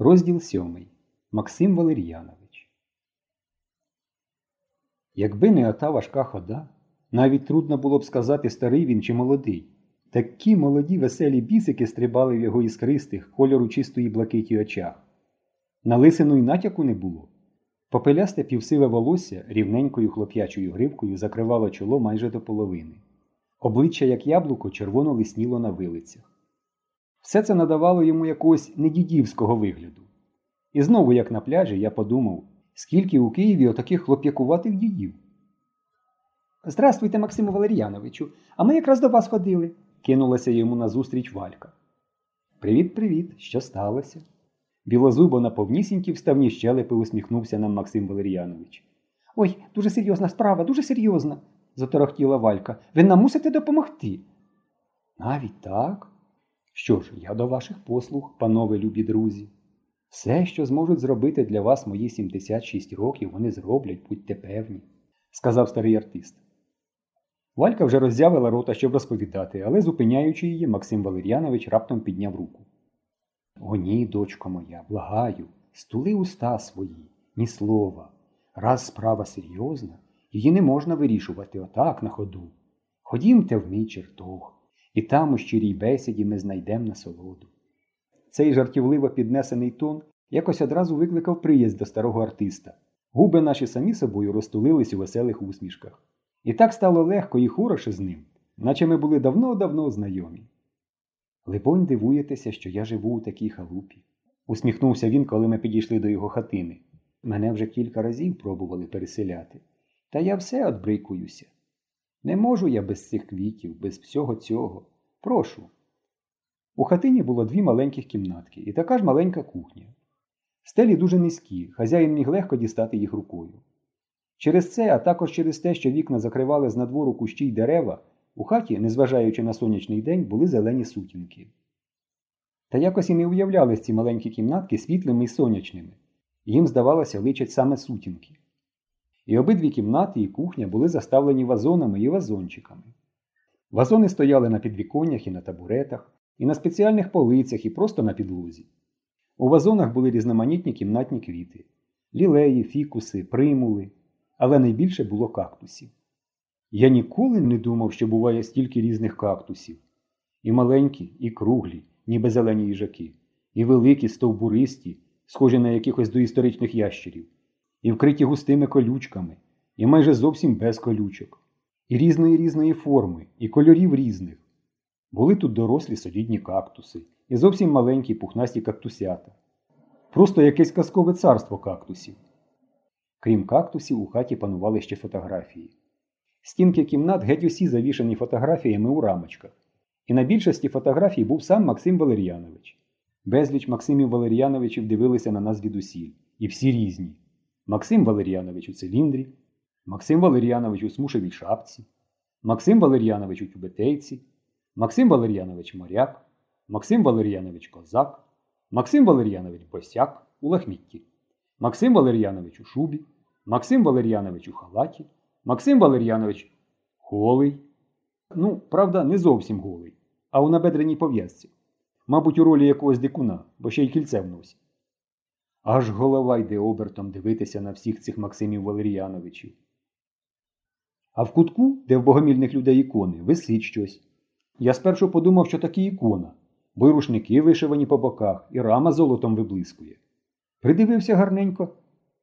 Розділ сьомий. Максим Валер'янович. Якби не ота важка хода, навіть трудно було б сказати, старий він чи молодий. Такі молоді веселі бісики стрибали в його іскристих, кольору чистої блакиті очах. На лисину й натяку не було. Попелясте півсиве волосся рівненькою хлоп'ячою гривкою закривало чоло майже до половини. Обличчя, як яблуко, червоно лисніло на вилицях. Все це надавало йому якогось недідівського вигляду. І знову, як на пляжі, я подумав, скільки у Києві отаких хлоп'якуватих дідів. Здравствуйте, Максиму Валер'яновичу, а ми якраз до вас ходили, кинулася йому назустріч Валька. Привіт, привіт, що сталося? Білозубо на повнісінькі вставні щелепи усміхнувся нам Максим Валер'янович. Ой, дуже серйозна справа, дуже серйозна, заторохтіла Валька. Ви нам мусите допомогти. Навіть так? Що ж, я до ваших послуг, панове любі друзі. Все, що зможуть зробити для вас мої 76 років, вони зроблять, будьте певні, сказав старий артист. Валька вже роззявила рота, щоб розповідати, але, зупиняючи її, Максим Валер'янович раптом підняв руку. О, ні, дочко моя, благаю, стули уста свої, ні слова. Раз справа серйозна, її не можна вирішувати отак на ходу. Ходімте в мій чертог, і там у щирій бесіді ми знайдемо насолоду. Цей жартівливо піднесений тон якось одразу викликав приязд до старого артиста. Губи наші самі собою розтулились у веселих усмішках. І так стало легко і хороше з ним, наче ми були давно-давно знайомі. Либонь, дивуєтеся, що я живу у такій халупі, усміхнувся він, коли ми підійшли до його хатини. Мене вже кілька разів пробували переселяти, та я все отбрикуюся. Не можу я без цих квітів, без всього цього. Прошу. У хатині було дві маленьких кімнатки і така ж маленька кухня. Стелі дуже низькі, хазяїн міг легко дістати їх рукою. Через це, а також через те, що вікна закривали з надвору кущі й дерева, у хаті, незважаючи на сонячний день, були зелені сутінки. Та якось і не уявлялись ці маленькі кімнатки світлими і сонячними. Їм, здавалося, личать саме сутінки. І обидві кімнати і кухня були заставлені вазонами і вазончиками. Вазони стояли на підвіконнях і на табуретах, і на спеціальних полицях, і просто на підлозі. У вазонах були різноманітні кімнатні квіти лілеї, фікуси, примули, але найбільше було кактусів. Я ніколи не думав, що буває стільки різних кактусів. І маленькі, і круглі, ніби зелені їжаки, і великі, стовбуристі, схожі на якихось доісторичних ящерів, і вкриті густими колючками, і майже зовсім без колючок, і різної різної форми, і кольорів різних. Були тут дорослі солідні кактуси, і зовсім маленькі пухнасті кактусята. Просто якесь казкове царство кактусів. Крім кактусів, у хаті панували ще фотографії. Стінки кімнат геть усі завішані фотографіями у рамочках. І на більшості фотографій був сам Максим Валер'янович. Безліч Максимів Валер'яновичів дивилися на нас звідусіль. І всі різні. Максим Валер'янович у циліндрі, Максим Валер'янович у смушевій шапці, Максим Валер'янович у тюбетейці, Максим Валер'янович моряк, Максим Валер'янович козак, Максим Валер'янович босяк у лахмітті, Максим Валер'янович у шубі, Максим Валер'янович у халаті, Максим Валер'янович голий. Ну, правда, не зовсім голий, а у набедреній пов'язці. Мабуть, у ролі якогось дикуна, бо ще й кільце в носі. Аж голова йде обертом дивитися на всіх цих Максимів Валер'яновичів. А в кутку, де в богомільних людей ікони, висить щось. Я спершу подумав, що такі ікона, бо й рушники вишивані по боках, і рама золотом виблискує. Придивився гарненько,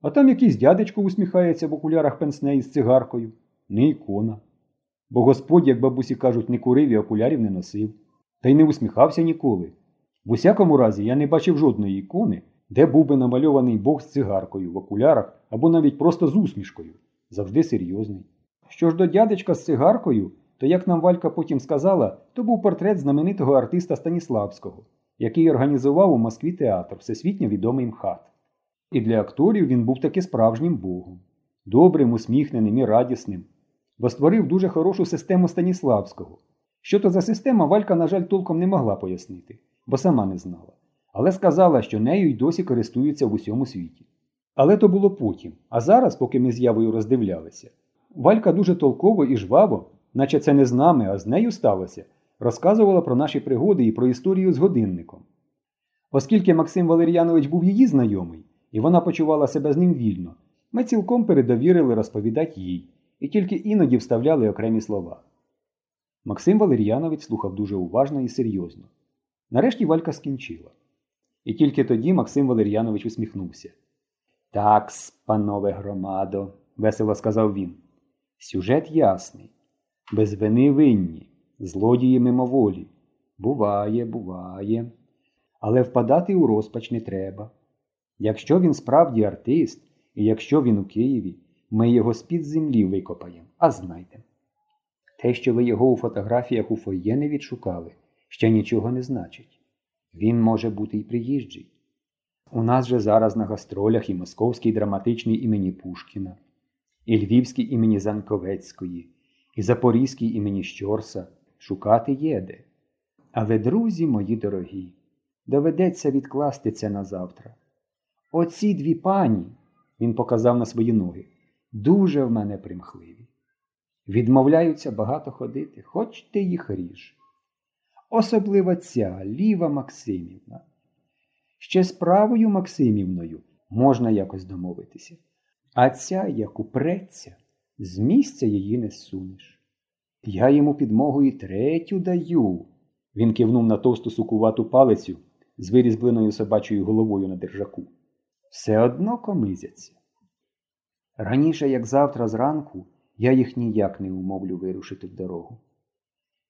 а там якийсь дядечко усміхається в окулярах пенсне із цигаркою. Не ікона. Бо Господь, як бабусі кажуть, не курив і окулярів не носив, та й не усміхався ніколи. В усякому разі, я не бачив жодної ікони, де був би намальований Бог з цигаркою в окулярах або навіть просто з усмішкою. Завжди серйозний. Що ж до дядечка з цигаркою, то, як нам Валька потім сказала, то був портрет знаменитого артиста Станіславського, який організував у Москві театр, всесвітньо відомий МХАТ. І для акторів він був таки справжнім богом, добрим, усміхненим і радісним, бо створив дуже хорошу систему Станіславського. Що то за система, Валька, на жаль, толком не могла пояснити, бо сама не знала, але сказала, що нею й досі користуються в усьому світі. Але то було потім, а зараз, поки ми з явою роздивлялися, Валька дуже толково і жваво, наче це не з нами, а з нею сталося, розказувала про наші пригоди і про історію з годинником. Оскільки Максим Валер'янович був її знайомий, і вона почувала себе з ним вільно, ми цілком передовірили розповідати їй і тільки іноді вставляли окремі слова. Максим Валер'янович слухав дуже уважно і серйозно. Нарешті Валька скінчила. І тільки тоді Максим Валер'янович усміхнувся. Такс, панове громадо, весело сказав він. Сюжет ясний. Без вини винні, злодії мимоволі. Буває, буває. Але впадати у розпач не треба. Якщо він справді артист, і якщо він у Києві, ми його з-під землі викопаємо, а знайте. Те, що ви його у фотографіях у фоє не відшукали, ще нічого не значить. Він може бути і приїжджий. У нас же зараз на гастролях і Московський драматичний імені Пушкіна, і Львівський імені Занковецької, і Запорізький імені Щорса шукати єде. Але, друзі мої дорогі, доведеться відкласти це на завтра. Оці дві пані, він показав на свої ноги, дуже в мене примхливі. Відмовляються багато ходити, хоч ти їх ріж. Особливо ця Ліва Максимівна. Ще з правою Максимівною можна якось домовитися. А ця, як упреться, з місця її не сунеш. Я йому підмогу і третю даю. Він кивнув на товсту сукувату палицю з вирізбленою собачою головою на держаку. Все одно комизяться. Раніше, як завтра зранку, я їх ніяк не умовлю вирушити в дорогу.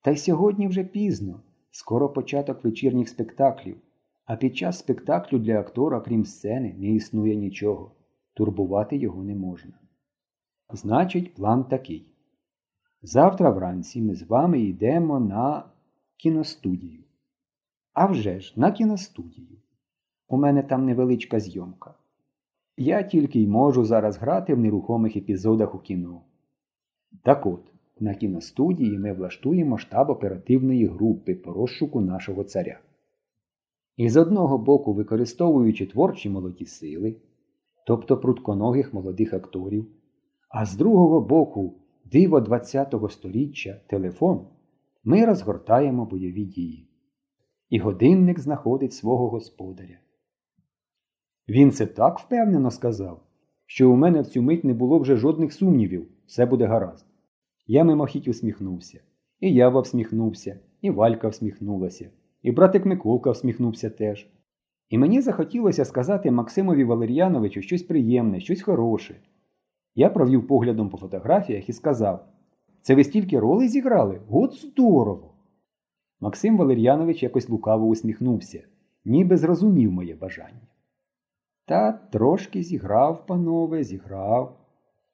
Та й сьогодні вже пізно, скоро початок вечірніх спектаклів, а під час спектаклю для актора, крім сцени, не існує нічого, турбувати його не можна. Значить, план такий. Завтра вранці ми з вами йдемо на кіностудію. А вже ж, на кіностудію. У мене там невеличка зйомка. Я тільки й можу зараз грати в нерухомих епізодах у кіно. Так от, на кіностудії ми влаштуємо штаб оперативної групи по розшуку нашого царя. І з одного боку, використовуючи творчі молоді сили, тобто прутконогих молодих акторів, а з другого боку, диво ХХ століття телефон, ми розгортаємо бойові дії. І годинник знаходить свого господаря. Він це так впевнено сказав, що у мене в цю мить не було вже жодних сумнівів, все буде гаразд. Я мимохідь усміхнувся, і Ява всміхнувся, і Валька всміхнулася, і братик Миколка всміхнувся теж. І мені захотілося сказати Максимові Валер'яновичу щось приємне, щось хороше. Я провів поглядом по фотографіях і сказав Це ви стільки ролей зіграли? От здорово! Максим Валер'янович якось лукаво усміхнувся, ніби зрозумів моє бажання. Та трошки зіграв, панове, зіграв.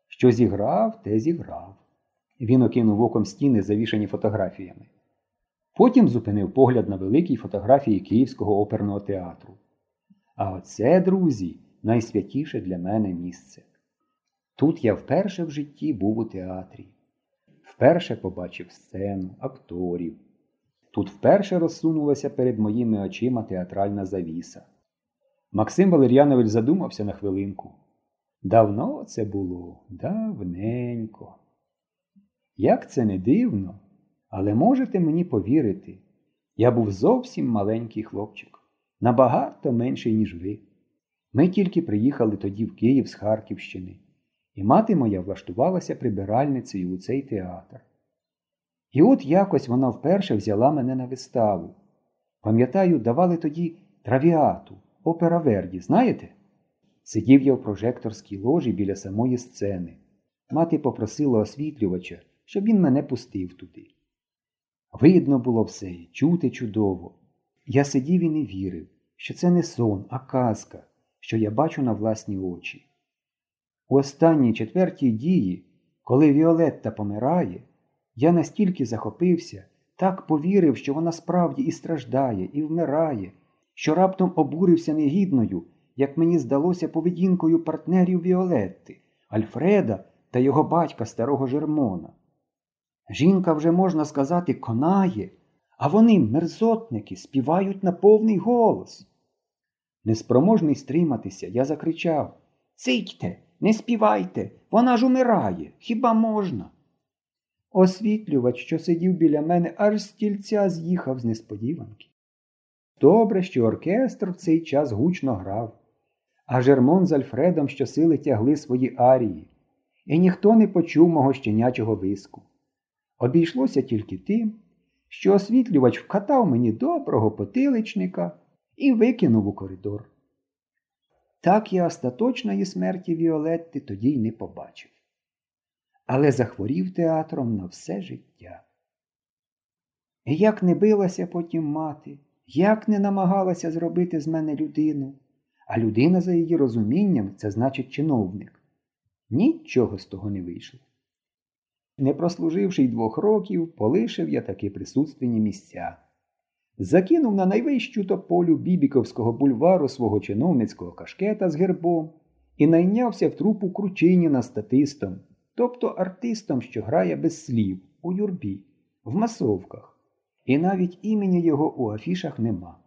Що зіграв, те зіграв. Він окинув оком стіни, завішані фотографіями. Потім зупинив погляд на великій фотографії Київського оперного театру. А оце, друзі, найсвятіше для мене місце. Тут я вперше в житті був у театрі, вперше побачив сцену, акторів. Тут вперше розсунулася перед моїми очима театральна завіса. Максим Валер'янович задумався на хвилинку. Давно це було, давненько. Як це не дивно, але можете мені повірити, я був зовсім маленький хлопчик, набагато менший, ніж ви. Ми тільки приїхали тоді в Київ з Харківщини, і мати моя влаштувалася прибиральницею у цей театр. І от якось вона вперше взяла мене на виставу. Пам'ятаю, давали тоді травіату, опера Верді, знаєте? Сидів я в прожекторській ложі біля самої сцени. Мати попросила освітлювача, щоб він мене пустив туди. Видно було все, чути чудово. Я сидів і не вірив, що це не сон, а казка, що я бачу на власні очі. У останній четвертій дії, коли Віолетта помирає, я настільки захопився, так повірив, що вона справді і страждає, і вмирає, що раптом обурився негідною, як мені здалося поведінкою партнерів Віолетти, Альфреда та його батька старого Жермона. Жінка вже, можна сказати, конає, а вони, мерзотники, співають на повний голос. Неспроможний стриматися, я закричав Цитьте, не співайте, вона ж умирає, хіба можна? Освітлювач, що сидів біля мене, аж стільця з'їхав з несподіванки. Добре, що оркестр в цей час гучно грав, а Жермон з Альфредом щосили тягли свої арії, і ніхто не почув мого щенячого виску. Обійшлося тільки тим, що освітлювач вкатав мені доброго потиличника і викинув у коридор. Так я остаточної смерті Віолетти тоді й не побачив, але захворів театром на все життя. Як не билася потім мати, як не намагалася зробити з мене людину, а людина, за її розумінням, це значить чиновник. Нічого з того не вийшло. Не прослуживши й двох років, полишив я таки присутственні місця. Закинув на найвищу тополю Бібіковського бульвару свого чиновницького кашкета з гербом і найнявся в трупу Кручиніна статистом, тобто артистом, що грає без слів, у юрбі, в масовках, і навіть імені його у афішах нема.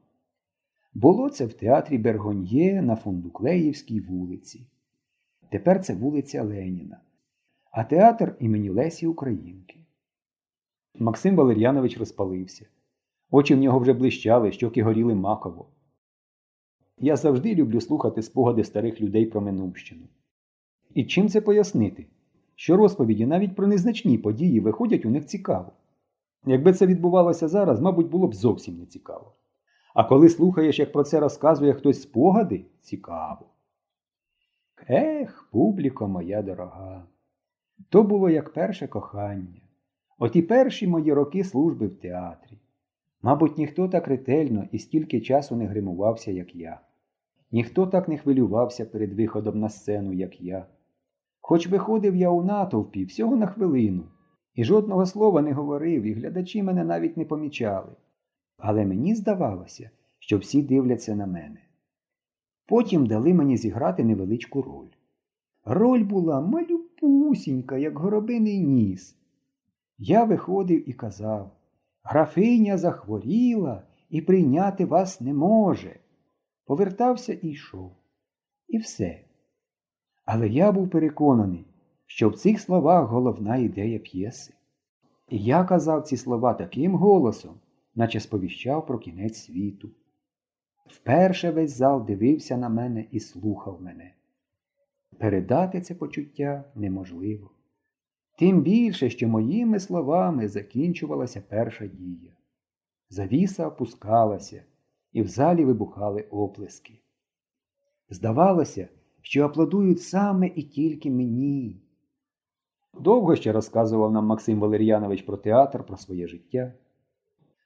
Було це в театрі Бергоньє на Фундуклеївській вулиці. Тепер це вулиця Леніна, а театр імені Лесі Українки. Максим Валер'янович розпалився. Очі в нього вже блищали, щоки горіли маково. Я завжди люблю слухати спогади старих людей про Минувщину. І чим це пояснити? Що розповіді навіть про незначні події виходять у них цікаво. Якби це відбувалося зараз, мабуть, було б зовсім не цікаво. А коли слухаєш, як про це розказує хтось спогади, цікаво. Ех, публіко моя дорога. То було як перше кохання. От і перші мої роки служби в театрі. Мабуть, ніхто так ретельно і стільки часу не гримувався, як я. Ніхто так не хвилювався перед виходом на сцену, як я. Хоч виходив я у натовпі всього на хвилину, і жодного слова не говорив, і глядачі мене навіть не помічали. Але мені здавалося, що всі дивляться на мене. Потім дали мені зіграти невеличку роль. Роль була малюпусінька, як горобиний ніс. Я виходив і казав Графиня захворіла і прийняти вас не може. Повертався і йшов. І все. Але я був переконаний, що в цих словах головна ідея п'єси. І я казав ці слова таким голосом, наче сповіщав про кінець світу. Вперше весь зал дивився на мене і слухав мене. Передати це почуття неможливо. Тим більше, що моїми словами закінчувалася перша дія. Завіса опускалася, і в залі вибухали оплески. Здавалося, що аплодують саме і тільки мені. Довго ще розказував нам Максим Валер'янович про театр, про своє життя.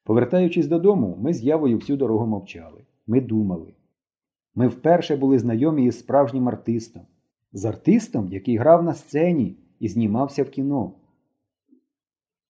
Повертаючись додому, ми з явою всю дорогу мовчали. Ми думали. Ми вперше були знайомі із справжнім артистом, з артистом, який грав на сцені і знімався в кіно.